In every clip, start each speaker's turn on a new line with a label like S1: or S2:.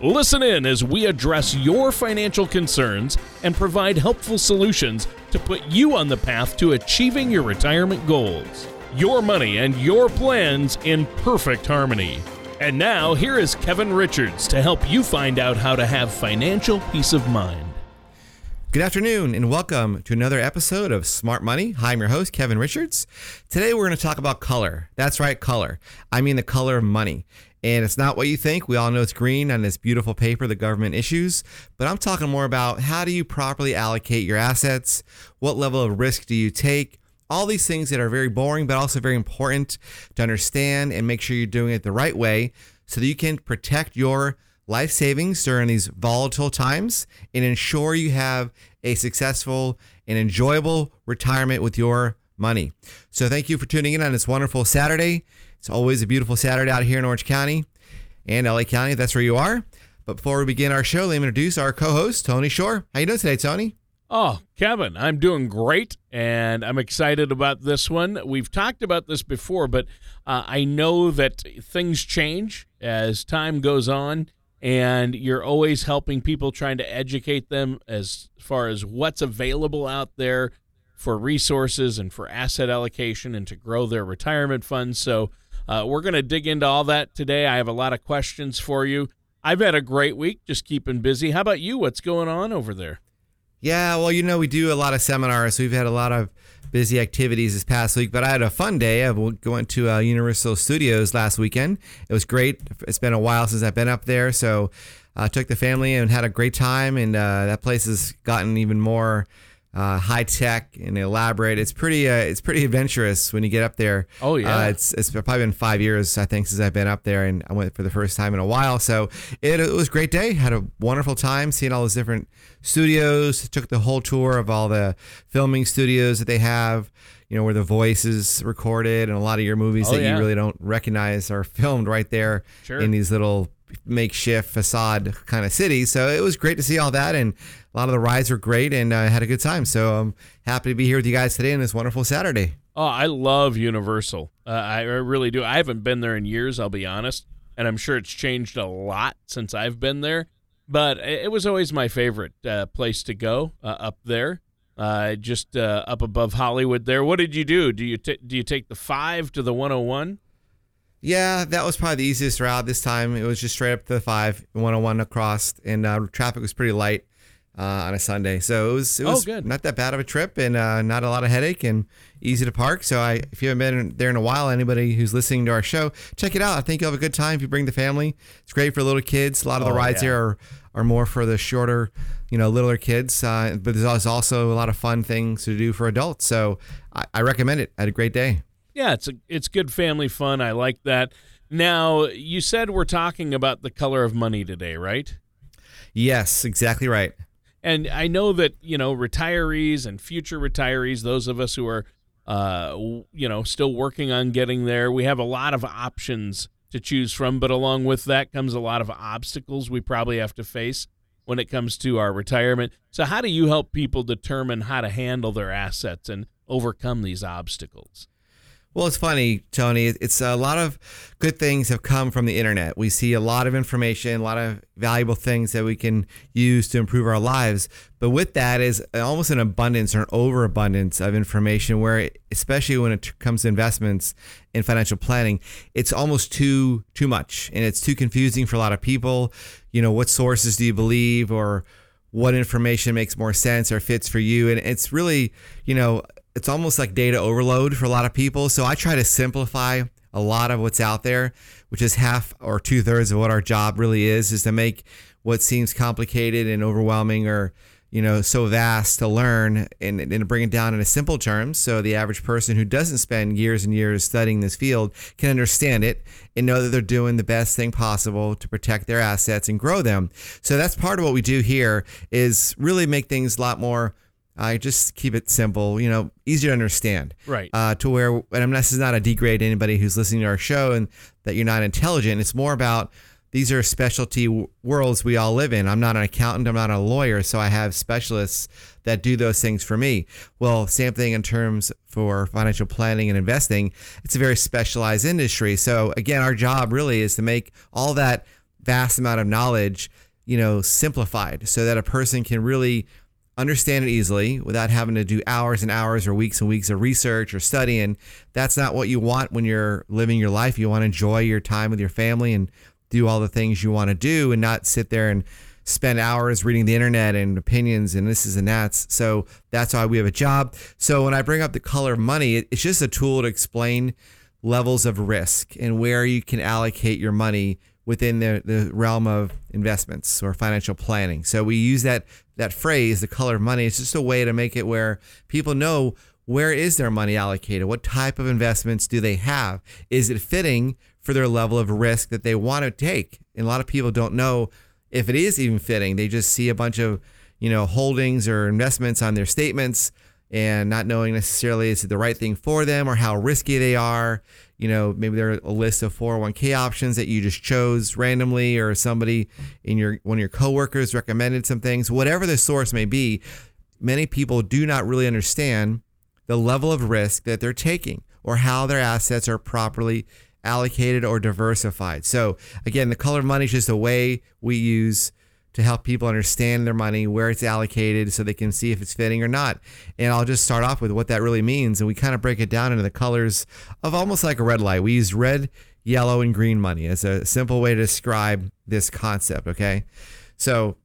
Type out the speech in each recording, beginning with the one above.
S1: Listen in as we address your financial concerns and provide helpful solutions to put you on the path to achieving your retirement goals. Your money and your plans in perfect harmony. And now, here is Kevin Richards to help you find out how to have financial peace of mind.
S2: Good afternoon and welcome to another episode of Smart Money. Hi, I'm your host, Kevin Richards. Today we're going to talk about color. That's right, color. I mean the color of money. And it's not what you think. We all know it's green on this beautiful paper the government issues. But I'm talking more about how do you properly allocate your assets? What level of risk do you take? All these things that are very boring, but also very important to understand and make sure you're doing it the right way so that you can protect your life savings during these volatile times and ensure you have a successful and enjoyable retirement with your money. So, thank you for tuning in on this wonderful Saturday. It's always a beautiful Saturday out here in Orange County and LA County. That's where you are. But before we begin our show, let me introduce our co-host, Tony Shore. How you doing today, Tony?
S1: Oh, Kevin, I'm doing great, and I'm excited about this one. We've talked about this before, but uh, I know that things change as time goes on, and you're always helping people, trying to educate them as far as what's available out there for resources and for asset allocation and to grow their retirement funds. So uh, we're going to dig into all that today. I have a lot of questions for you. I've had a great week, just keeping busy. How about you? What's going on over there?
S2: Yeah, well, you know, we do a lot of seminars. We've had a lot of busy activities this past week, but I had a fun day. I went to uh, Universal Studios last weekend. It was great. It's been a while since I've been up there, so I uh, took the family and had a great time. And uh, that place has gotten even more uh, high tech and elaborate. It's pretty uh, it's pretty adventurous when you get up there.
S1: Oh yeah,
S2: uh, it's it's probably been five years I think since I've been up there, and I went for the first time in a while. So it, it was a great day. Had a wonderful time seeing all those different studios. Took the whole tour of all the filming studios that they have. You know where the voice is recorded, and a lot of your movies
S1: oh,
S2: that
S1: yeah.
S2: you really don't recognize are filmed right there
S1: sure.
S2: in these little makeshift facade kind of city. So it was great to see all that, and a lot of the rides were great, and I uh, had a good time. So I'm happy to be here with you guys today on this wonderful Saturday.
S1: Oh, I love Universal. Uh, I really do. I haven't been there in years, I'll be honest, and I'm sure it's changed a lot since I've been there. But it was always my favorite uh, place to go uh, up there. Uh, just uh, up above Hollywood there. What did you do? Do you t- do you take the five to the 101?
S2: Yeah, that was probably the easiest route this time. It was just straight up to the five, 101 across, and uh, traffic was pretty light uh, on a Sunday. So it was it
S1: Oh, good.
S2: not that bad of a trip, and uh, not a lot of headache, and easy to park. So I, if you haven't been there in a while, anybody who's listening to our show, check it out. I think you'll have a good time if you bring the family. It's great for little kids. A lot of the
S1: Oh,
S2: rides
S1: yeah.
S2: here are are more for the shorter, you know, littler kids. Uh, but there's also a lot of fun things to do for adults. So I, I recommend it. I had a great day.
S1: Yeah, it's a it's good family fun. I like that. Now, you said we're talking about the color of money today, right?
S2: Yes, exactly right.
S1: And I know that you know retirees and future retirees, those of us who are, uh, you know, still working on getting there, we have a lot of options to choose from. But along with that comes a lot of obstacles we probably have to face when it comes to our retirement. So, how do you help people determine how to handle their assets and overcome these obstacles?
S2: Well, it's funny, Tony. It's a lot of good things have come from the internet. We see a lot of information, a lot of valuable things that we can use to improve our lives. But with that is almost an abundance or an overabundance of information where especially when it comes to investments and financial planning, it's almost too too much and it's too confusing for a lot of people. You know, what sources do you believe or what information makes more sense or fits for you and it's really, you know, it's almost like data overload for a lot of people. So I try to simplify a lot of what's out there, which is half or two thirds of what our job really is, is to make what seems complicated and overwhelming or you know so vast to learn and, and bring it down in a simple terms so the average person who doesn't spend years and years studying this field can understand it and know that they're doing the best thing possible to protect their assets and grow them so that's part of what we do here is really make things a lot more I just keep it simple, you know, easy to understand.
S1: Right.
S2: Uh, to where, and I'm, this is not a degrade to anybody who's listening to our show and that you're not intelligent. It's more about these are specialty w- worlds we all live in. I'm not an accountant, I'm not a lawyer, so I have specialists that do those things for me. Well, same thing in terms for financial planning and investing. It's a very specialized industry. So again, our job really is to make all that vast amount of knowledge, you know, simplified so that a person can really understand it easily without having to do hours and hours or weeks and weeks of research or studying. That's not what you want when you're living your life. You want to enjoy your time with your family and do all the things you want to do and not sit there and spend hours reading the internet and opinions and this is and that's. So that's why we have a job. So when I bring up the color of money, it's just a tool to explain levels of risk and where you can allocate your money within the, the realm of investments or financial planning. So we use that that phrase, the color of money. It's just a way to make it where people know where is their money allocated? What type of investments do they have? Is it fitting for their level of risk that they want to take. And a lot of people don't know if it is even fitting. They just see a bunch of, you know, holdings or investments on their statements and not knowing necessarily is it the right thing for them or how risky they are. You know, maybe there are a list of 401k options that you just chose randomly or somebody in your one of your coworkers recommended some things. Whatever the source may be, many people do not really understand the level of risk that they're taking or how their assets are properly allocated or diversified. So again, the color of money is just a way we use to help people understand their money, where it's allocated, so they can see if it's fitting or not. And I'll just start off with what that really means. And we kind of break it down into the colors of almost like a red light. We use red, yellow, and green money as a simple way to describe this concept. Okay. So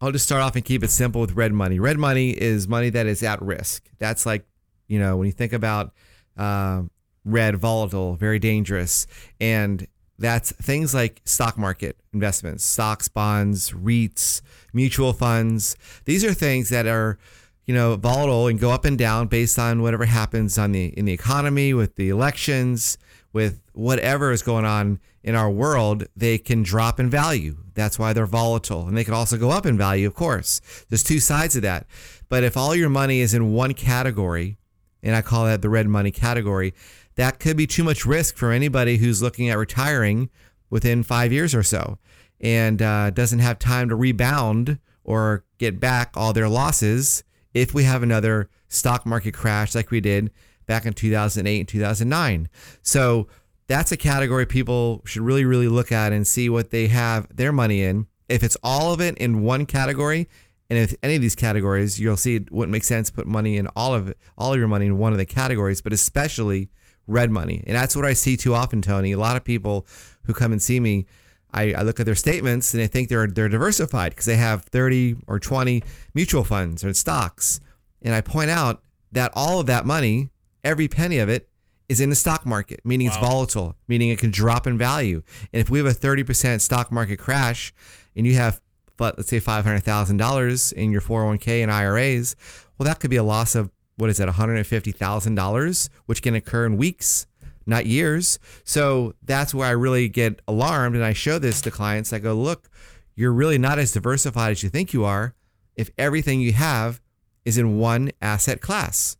S2: I'll just start off and keep it simple with red money. Red money is money that is at risk. That's like, you know, when you think about uh, red, volatile, very dangerous. And that's things like stock market investments, stocks, bonds, REITs, mutual funds. These are things that are, you know, volatile and go up and down based on whatever happens on the in the economy, with the elections, with whatever is going on in our world, they can drop in value. That's why they're volatile. And they can also go up in value, of course. There's two sides of that. But if all your money is in one category, and I call that the red money category, that could be too much risk for anybody who's looking at retiring within five years or so and uh, doesn't have time to rebound or get back all their losses if we have another stock market crash like we did back in 2008 and 2009. So that's a category people should really, really look at and see what they have their money in. If it's all of it in one category, and if any of these categories, you'll see it wouldn't make sense to put money in all of it, all of your money in one of the categories, but especially red money. And that's what I see too often, Tony. A lot of people who come and see me, I, I look at their statements and they think they're they're diversified because they have 30 or 20 mutual funds or stocks. And I point out that all of that money, every penny of it, is in the stock market, meaning wow. it's volatile, meaning it can drop in value. And if we have a 30% stock market crash and you have, let's say $500,000 in your 401k and IRAs, well, that could be a loss of what is that, $150,000, which can occur in weeks, not years. So that's where I really get alarmed. And I show this to clients. I go, look, you're really not as diversified as you think you are if everything you have is in one asset class.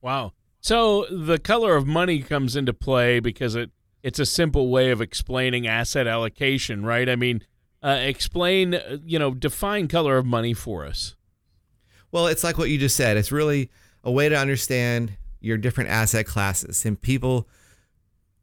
S1: Wow. So the color of money comes into play because it it's a simple way of explaining asset allocation, right? I mean, uh, explain, uh, you know, define color of money for us.
S2: Well, it's like what you just said. It's really a way to understand your different asset classes and people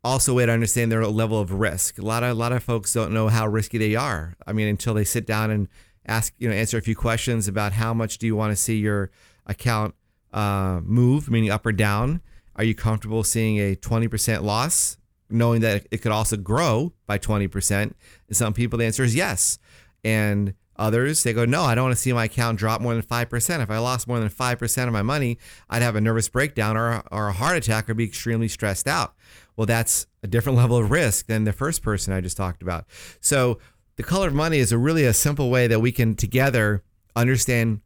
S2: also a way to understand their level of risk. A lot of a lot of folks don't know how risky they are. I mean, until they sit down and ask, you know, answer a few questions about how much do you want to see your account uh, move, meaning up or down. Are you comfortable seeing a 20% loss, knowing that it could also grow by 20%? And some people, the answer is yes. And Others, they go, no, I don't want to see my account drop more than 5%. If I lost more than 5% of my money, I'd have a nervous breakdown or, or a heart attack or be extremely stressed out. Well, that's a different level of risk than the first person I just talked about. So the color of money is a really a simple way that we can together understand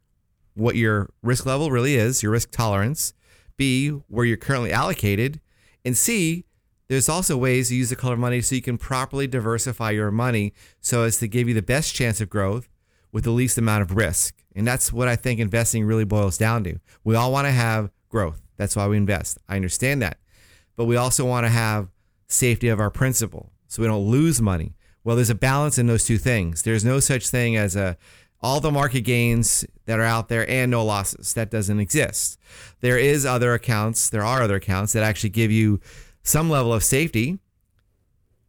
S2: what your risk level really is, your risk tolerance, B, where you're currently allocated, and C, there's also ways to use the color of money so you can properly diversify your money so as to give you the best chance of growth with the least amount of risk. And that's what I think investing really boils down to. We all want to have growth. That's why we invest. I understand that. But we also want to have safety of our principal so we don't lose money. Well, there's a balance in those two things. There's no such thing as a all the market gains that are out there and no losses. That doesn't exist. There is other accounts, there are other accounts that actually give you some level of safety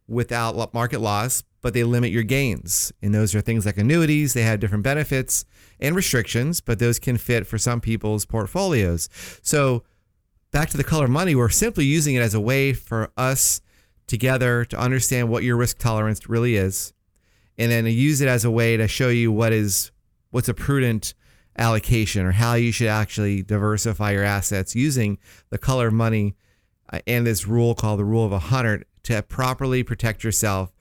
S2: without market loss, but they limit your gains. And those are things like annuities, they have different benefits and restrictions, but those can fit for some people's portfolios. So, back to the color of money, we're simply using it as a way for us together to understand what your risk tolerance really is and then use it as a way to show you what is what's a prudent allocation or how you should actually diversify your assets using the color of money uh, and this rule called the rule of 100 to properly protect yourself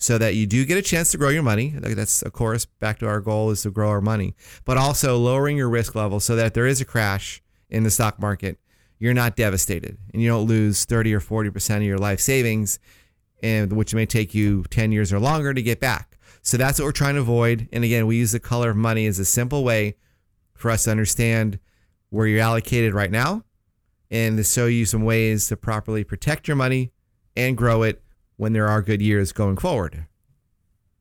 S2: so that you do get a chance to grow your money. That's, of course, back to our goal is to grow our money, but also lowering your risk level so that if there is a crash in the stock market, you're not devastated and you don't lose 30 or 40% of your life savings, and which may take you 10 years or longer to get back. So that's what we're trying to avoid. And again, we use the color of money as a simple way for us to understand where you're allocated right now and to show you some ways to properly protect your money and grow it when there are good years going forward.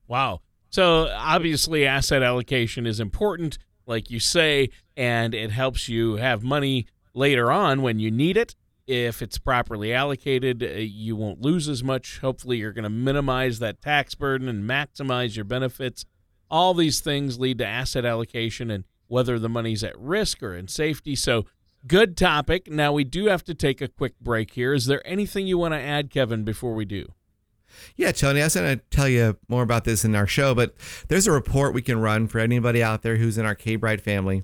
S1: Wow. So obviously, asset allocation is important, like you say, and it helps you have money later on when you need it. If it's properly allocated, uh, you won't lose as much. Hopefully, you're going to minimize that tax burden and maximize your benefits. All these things lead to asset allocation and whether the money's at risk or in safety. So, good topic. Now, we do have to take a quick break here. Is there anything you want to add, Kevin, before we do?
S2: Yeah, Tony, I was going to tell you more about this in our show, but there's a report we can run for anybody out there who's in our K Bright family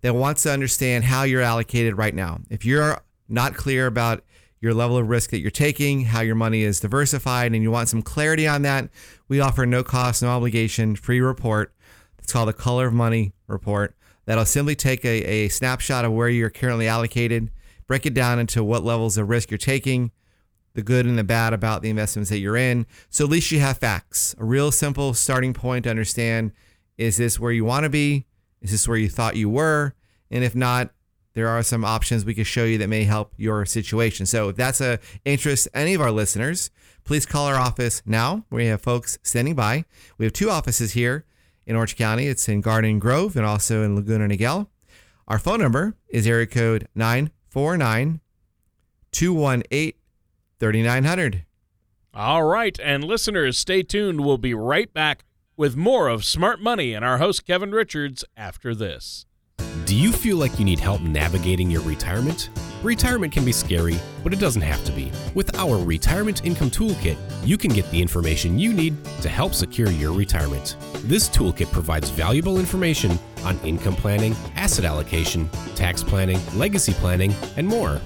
S2: that wants to understand how you're allocated right now. If you're not clear about your level of risk that you're taking, how your money is diversified, and you want some clarity on that, we offer no cost, no obligation, free report. It's called the Color of Money Report. That'll simply take a, a snapshot of where you're currently allocated, break it down into what levels of risk you're taking, the good and the bad about the investments that you're in. So at least you have facts, a real simple starting point to understand is this where you want to be? Is this where you thought you were? And if not, there are some options we can show you that may help your situation. So if that's a interest any of our listeners, please call our office now. We have folks standing by. We have two offices here in Orange County. It's in Garden Grove and also in Laguna Niguel. Our phone number is area code 949 218 3900.
S1: All right, and listeners, stay tuned. We'll be right back with more of Smart Money and our host Kevin Richards after this.
S3: Do you feel like you need help navigating your retirement? Retirement can be scary, but it doesn't have to be. With our Retirement Income Toolkit, you can get the information you need to help secure your retirement. This toolkit provides valuable information on income planning, asset allocation, tax planning, legacy planning, and more.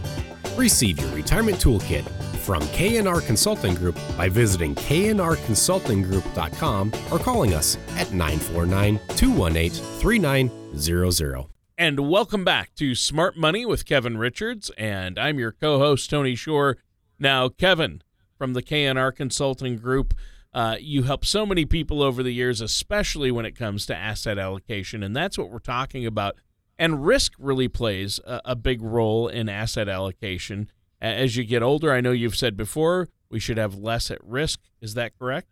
S3: Receive your Retirement Toolkit from KNR Consulting Group by visiting knrconsultinggroup.com or calling us at 949 218 3900.
S1: And welcome back to Smart Money with Kevin Richards. And I'm your co host, Tony Shore. Now, Kevin from the KNR Consulting Group, uh, you help so many people over the years, especially when it comes to asset allocation. And that's what we're talking about. And risk really plays a, a big role in asset allocation. As you get older, I know you've said before, we should have less at risk. Is that correct?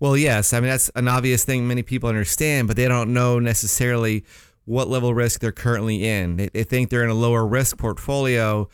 S2: Well, yes. I mean, that's an obvious thing many people understand, but they don't know necessarily what level risk they're currently in. They, they think they're in a lower risk portfolio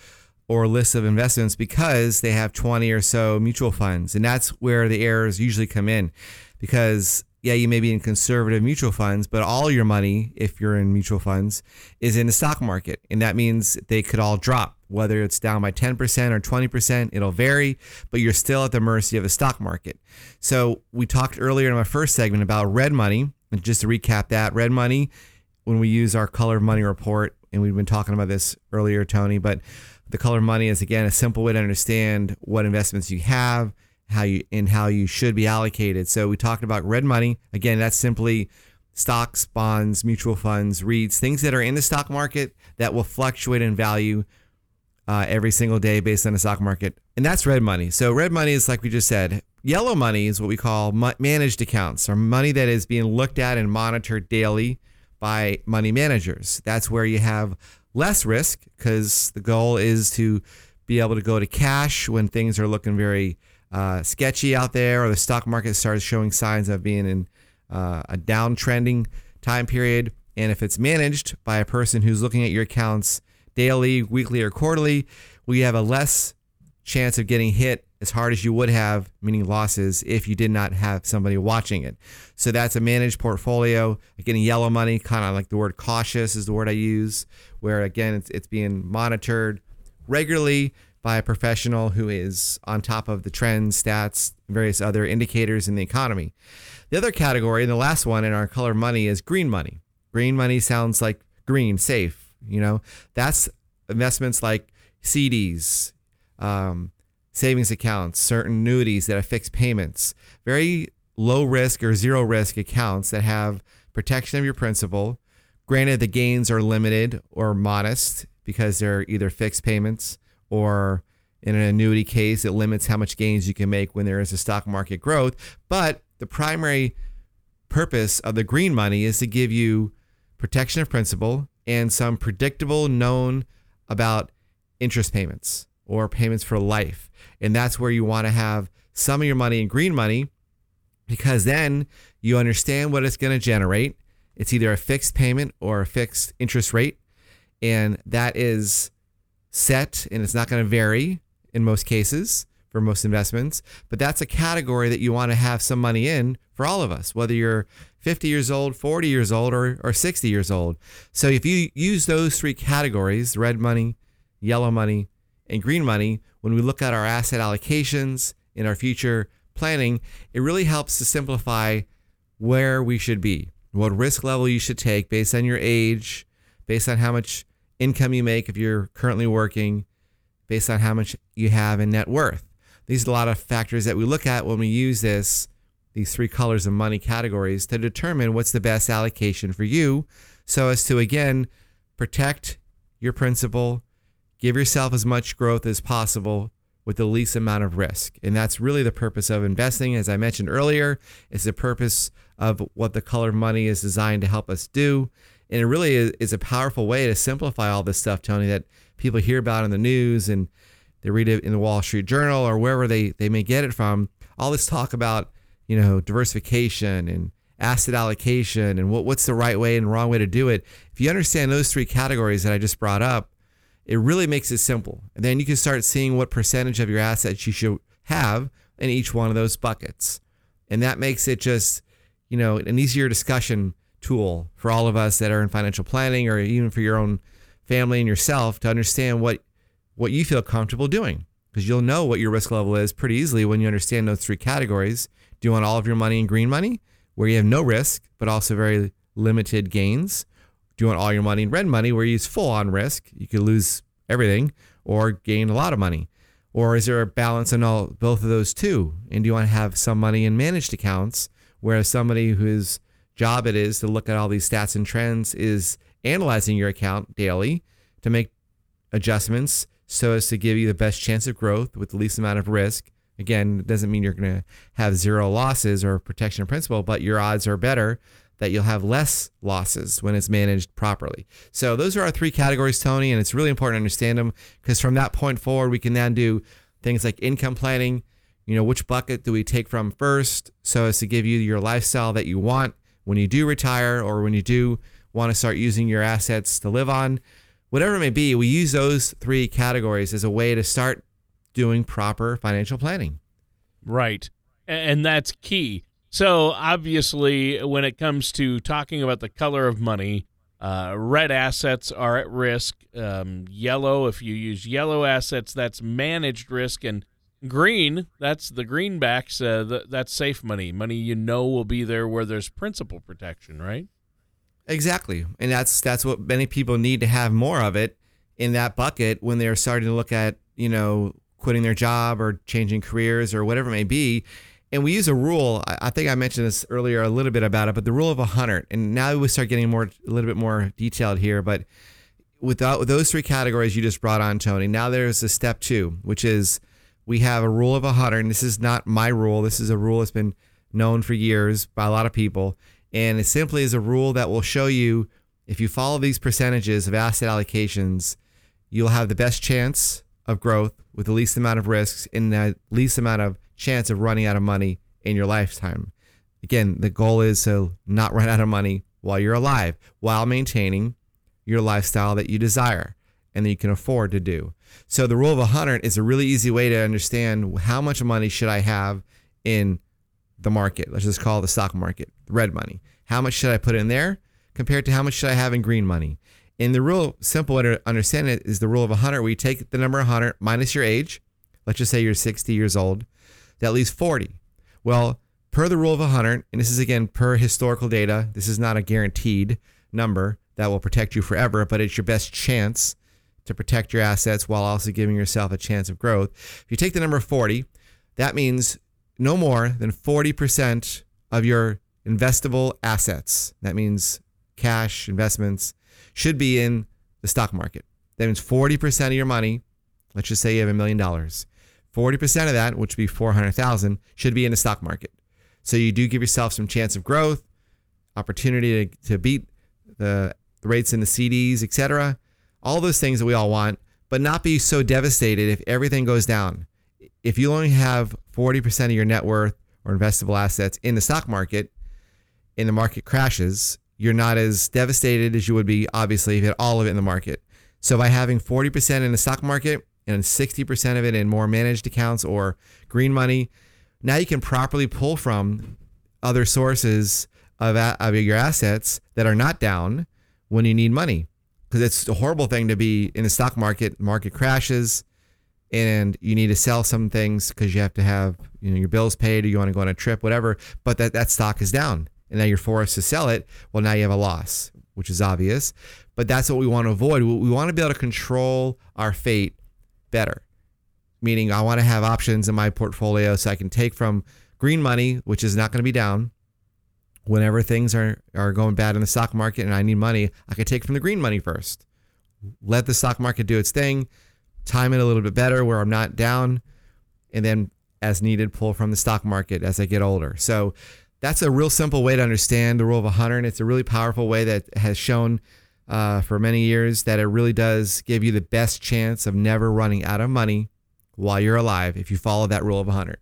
S2: or list of investments because they have 20 or so mutual funds. And that's where the errors usually come in because yeah, you may be in conservative mutual funds, but all your money, if you're in mutual funds, is in the stock market. And that means they could all drop, whether it's down by 10% or 20%, it'll vary, but you're still at the mercy of the stock market. So we talked earlier in my first segment about red money. And just to recap that, red money when we use our color of money report, and we've been talking about this earlier, Tony, but the color of money is again a simple way to understand what investments you have, how you and how you should be allocated. So we talked about red money. Again, that's simply stocks, bonds, mutual funds, REITs, things that are in the stock market that will fluctuate in value uh, every single day based on the stock market. And that's red money. So, red money is like we just said. Yellow money is what we call managed accounts, or money that is being looked at and monitored daily by money managers. That's where you have less risk because the goal is to be able to go to cash when things are looking very uh, sketchy out there or the stock market starts showing signs of being in uh, a downtrending time period. And if it's managed by a person who's looking at your accounts daily, weekly, or quarterly, we have a less chance of getting hit as hard as you would have, meaning losses, if you did not have somebody watching it. So that's a managed portfolio. Getting yellow money, kind of like the word cautious is the word I use, where again, it's, it's being monitored regularly by a professional who is on top of the trends, stats, various other indicators in the economy. The other category, and the last one in our color money, is green money. Green money sounds like green, safe. You know, that's investments like CDs, um, savings accounts, certain annuities that have fixed payments, very low risk or zero risk accounts that have protection of your principal. Granted, the gains are limited or modest because they're either fixed payments or in an annuity case, it limits how much gains you can make when there is a stock market growth. But the primary purpose of the green money is to give you protection of principal and some predictable, known about interest payments or payments for life. And that's where you want to have some of your money in green money because then you understand what it's going to generate. It's either a fixed payment or a fixed interest rate. And that is set and it's not going to vary in most cases for most investments. But that's a category that you want to have some money in for all of us, whether you're 50 years old, 40 years old, or, or 60 years old. So if you use those three categories red money, yellow money, and green money when we look at our asset allocations in our future planning, it really helps to simplify where we should be, what risk level you should take based on your age, based on how much income you make if you're currently working, based on how much you have in net worth. These are a lot of factors that we look at when we use this, these three colors of money categories to determine what's the best allocation for you so as to again protect your principal give yourself as much growth as possible with the least amount of risk. And that's really the purpose of investing. As I mentioned earlier, it's the purpose of what the color money is designed to help us do. And it really is, a powerful way to simplify all this stuff, Tony, that people hear about in the news and they read it in the Wall Street Journal or wherever they, they may get it from. All this talk about, you know, diversification and asset allocation and what, what's the right way and wrong way to do it. If you understand those three categories that I just brought up, it really makes it simple. And then you can start seeing what percentage of your assets you should have in each one of those buckets. And that makes it just, you know, an easier discussion tool for all of us that are in financial planning or even for your own family and yourself to understand what what you feel comfortable doing because you'll know what your risk level is pretty easily when you understand those three categories. Do you want all of your money in green money where you have no risk but also very limited gains? Do you want all your money in red money where you use full on risk? You could lose everything or gain a lot of money. Or is there a balance in all both of those two? And do you want to have some money in managed accounts where somebody whose job it is to look at all these stats and trends is analyzing your account daily to make adjustments so as to give you the best chance of growth with the least amount of risk. Again, it doesn't mean you're going to have zero losses or protection of principal, but your odds are better that you'll have less losses when it's managed properly. So those are our three categories, Tony, and it's really important to understand them because from that point forward, we can then do things like income planning. You know, which bucket do we take from first so as to give you your lifestyle that you want when you do retire or when you do want to start using your assets to live on? Whatever it may be, we use those three categories as a way to start doing proper financial planning.
S1: Right. And that's key. So obviously, when it comes to talking about the color of money, uh, red assets are at risk. Um, yellow, if you use yellow assets, that's managed risk, and green, that's the greenbacks. Uh, that's safe money, money you know will be there where there's principal protection, right?
S2: Exactly, and that's that's what many people need to have more of it in that bucket when they're starting to look at you know quitting their job or changing careers or whatever it may be and we use a rule. I think I mentioned this earlier a little bit about it, but the rule of 100. And now we start getting more, a little bit more detailed here. But without those three categories you just brought on, Tony, now there's a step two, which is we have a rule of a 100. And this is not my rule. This is a rule that's been known for years by a lot of people. And it simply is a rule that will show you if you follow these percentages of asset allocations, you'll have the best chance of growth with the least amount of risks and the least amount of chance of running out of money in your lifetime. Again, the goal is to not run out of money while you're alive, while maintaining your lifestyle that you desire and that you can afford to do. So the rule of 100 is a really easy way to understand how much money should I have in the market. Let's just call the stock market, red money. How much should I put in there compared to how much should I have in green money? And the real simple way to understand it is the rule of 100, where you take the number 100 minus your age. Let's just say you're 60 years old. That leaves 40. Well, per the rule of 100, and this is again per historical data, this is not a guaranteed number that will protect you forever, but it's your best chance to protect your assets while also giving yourself a chance of growth. If you take the number 40, that means no more than 40% of your investable assets, that means cash, investments, should be in the stock market. That means 40% of your money, let's just say you have a million dollars, 40% of that, which would be 400,000, should be in the stock market. So you do give yourself some chance of growth, opportunity to, to beat the, rates in the CDs, etc. All those things that we all want, but not be so devastated if everything goes down. If you only have 40% of your net worth or investable assets in the stock market, and the market crashes, you're not as devastated as you would be, obviously, if you had all of it in the market. So by having 40% in the stock market and 60% of it in more managed accounts or green money, now you can properly pull from other sources of, of your assets that are not down when you need money. Because it's a horrible thing to be in the stock market, market crashes, and you need to sell some things because you have to have you know your bills paid or you want to go on a trip, whatever. But that, that stock is down and now you're forced to sell it, well, now you have a loss, which is obvious. But that's what we want to avoid. We want to be able to control our fate better, meaning I want to have options in my portfolio so I can take from green money, which is not going to be down. Whenever things are, are going bad in the stock market and I need money, I can take from the green money first. Let the stock market do its thing, time it a little bit better where I'm not down, and then as needed, pull from the stock market as I get older. So that's a real simple way to understand the rule of 100. And It's a really powerful way that has shown uh, for many years that it really does give you the best chance of never running out of money while you're alive if you follow that rule of 100.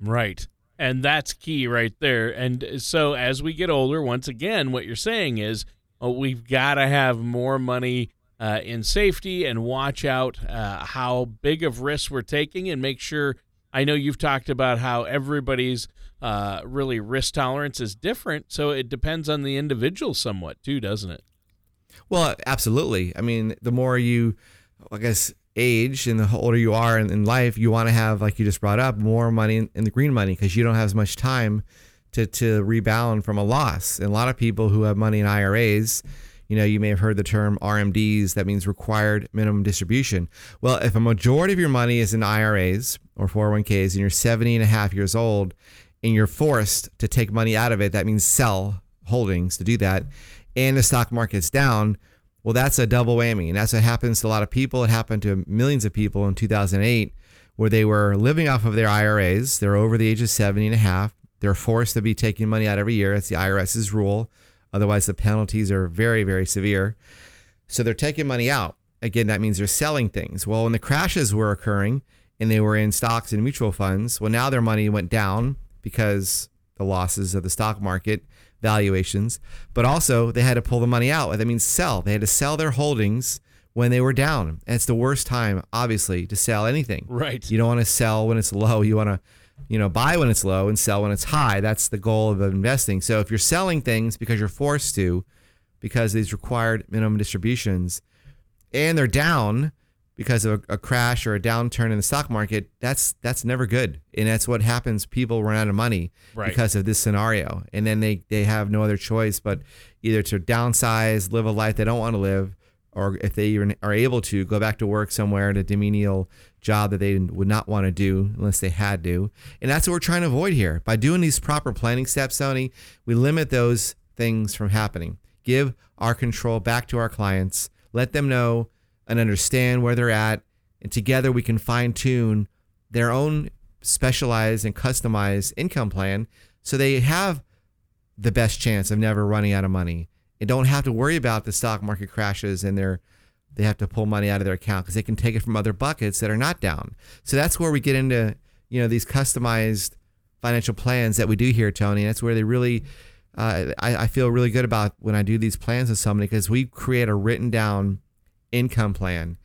S1: Right. And that's key right there. And so as we get older, once again, what you're saying is oh, we've got to have more money uh, in safety and watch out uh, how big of risks we're taking and make sure. I know you've talked about how everybody's uh, really risk tolerance is different. So it depends on the individual somewhat too, doesn't it?
S2: Well, absolutely. I mean, the more you, I guess, age and the older you are in, in life, you want to have, like you just brought up, more money in, in the green money because you don't have as much time to, to rebound from a loss. And a lot of people who have money in IRAs, you know, you may have heard the term RMDs, that means required minimum distribution. Well, if a majority of your money is in IRAs or 401ks and you're 70 and a half years old and you're forced to take money out of it, that means sell holdings to do that, and the stock market's down, well, that's a double whammy. And that's what happens to a lot of people. It happened to millions of people in 2008 where they were living off of their IRAs. They're over the age of 70 and a half. They're forced to be taking money out every year. That's the IRS's rule. Otherwise, the penalties are very, very severe. So they're taking money out. Again, that means they're selling things. Well, when the crashes were occurring and they were in stocks and mutual funds, well, now their money went down because the losses of the stock market valuations, but also they had to pull the money out. That means sell. They had to sell their holdings when they were down. And it's the worst time, obviously, to sell anything.
S1: Right.
S2: You don't want to sell when it's low. You want to, you know, buy when it's low and sell when it's high. That's the goal of investing. So if you're selling things because you're forced to, because these required minimum distributions, and they're down, because of a, a, crash or a downturn in the stock market, that's that's never good, and that's what happens. People run out of money right. because of this scenario, and then they they have no other choice but either to downsize, live a life they don't want to live, or if they even are able to go back to work somewhere at a demenial job that they would not want to do unless they had to, and that's what we're trying to avoid here by doing these proper planning steps. Tony, we limit those things from happening. Give our control back to our clients let them know and understand where they're at. And together we can fine tune their own specialized and customized income plan so they have the best chance of never running out of money and don't have to worry about the stock market crashes and they're they have to pull money out of their account because they can take it from other buckets that are not down. So that's where we get into you know these customized financial plans that we do here, Tony. That's where they really uh, I, I feel really good about when I do these plans with somebody because we create a written down income plan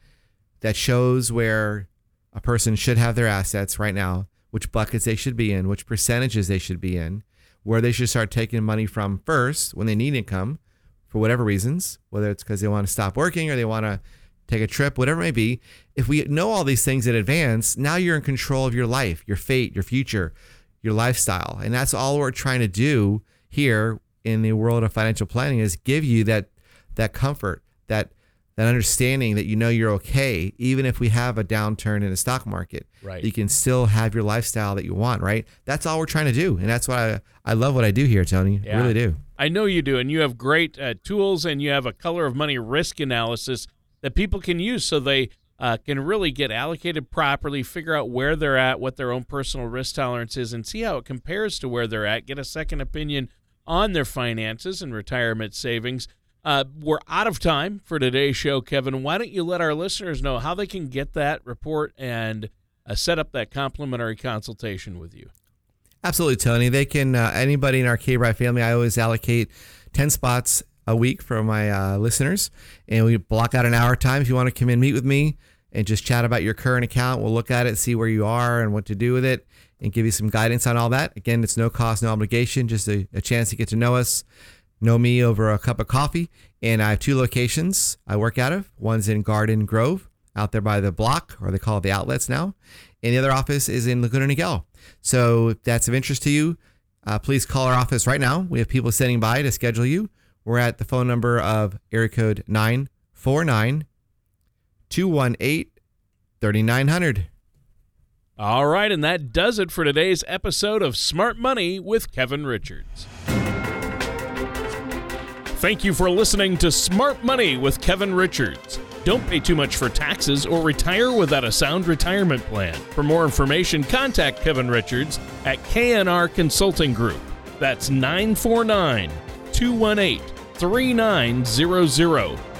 S2: that shows where a person should have their assets right now, which buckets they should be in, which percentages they should be in, where they should start taking money from first when they need income for whatever reasons, whether it's because they want to stop working or they want to take a trip, whatever it may be. If we know all these things in advance, now you're in control of your life, your fate, your future, your lifestyle. And that's all we're trying to do here in the world of financial planning is give you that that comfort, that that understanding that you know you're okay, even if we have a downturn in the stock market.
S1: Right.
S2: You can still have your lifestyle that you want, right? That's all we're trying to do. And that's why I, I love what I do here, Tony.
S1: Yeah.
S2: I really do.
S1: I know you do. And you have great uh, tools and you have a color of money risk analysis that people can use so they uh, can really get allocated properly, figure out where they're at, what their own personal risk tolerance is, and see how it compares to where they're at, get a second opinion on their finances and retirement savings. Uh, we're out of time for today's show, Kevin. Why don't you let our listeners know how they can get that report and uh, set up that complimentary consultation with you?
S2: Absolutely, Tony. They can, uh, anybody in our K Bride family, I always allocate 10 spots a week for my uh, listeners. And we block out an hour time if you want to come in, meet with me, and just chat about your current account. We'll look at it, see where you are and what to do with it, and give you some guidance on all that. Again, it's no cost, no obligation, just a, a chance to get to know us know me over a cup of coffee. And I have two locations I work out of. One's in Garden Grove, out there by the block, or they call it the outlets now. And the other office is in Laguna Niguel. So if that's of interest to you, uh, please call our office right now. We have people sitting by to schedule you. We're at the phone number of area code 949 218 3900.
S1: All right, and that does it for today's episode of Smart Money with Kevin Richards. Thank you for listening to Smart Money with Kevin Richards. Don't pay too much for taxes or retire without a sound retirement plan. For more information, contact Kevin Richards at KNR Consulting Group. That's 949 218 3900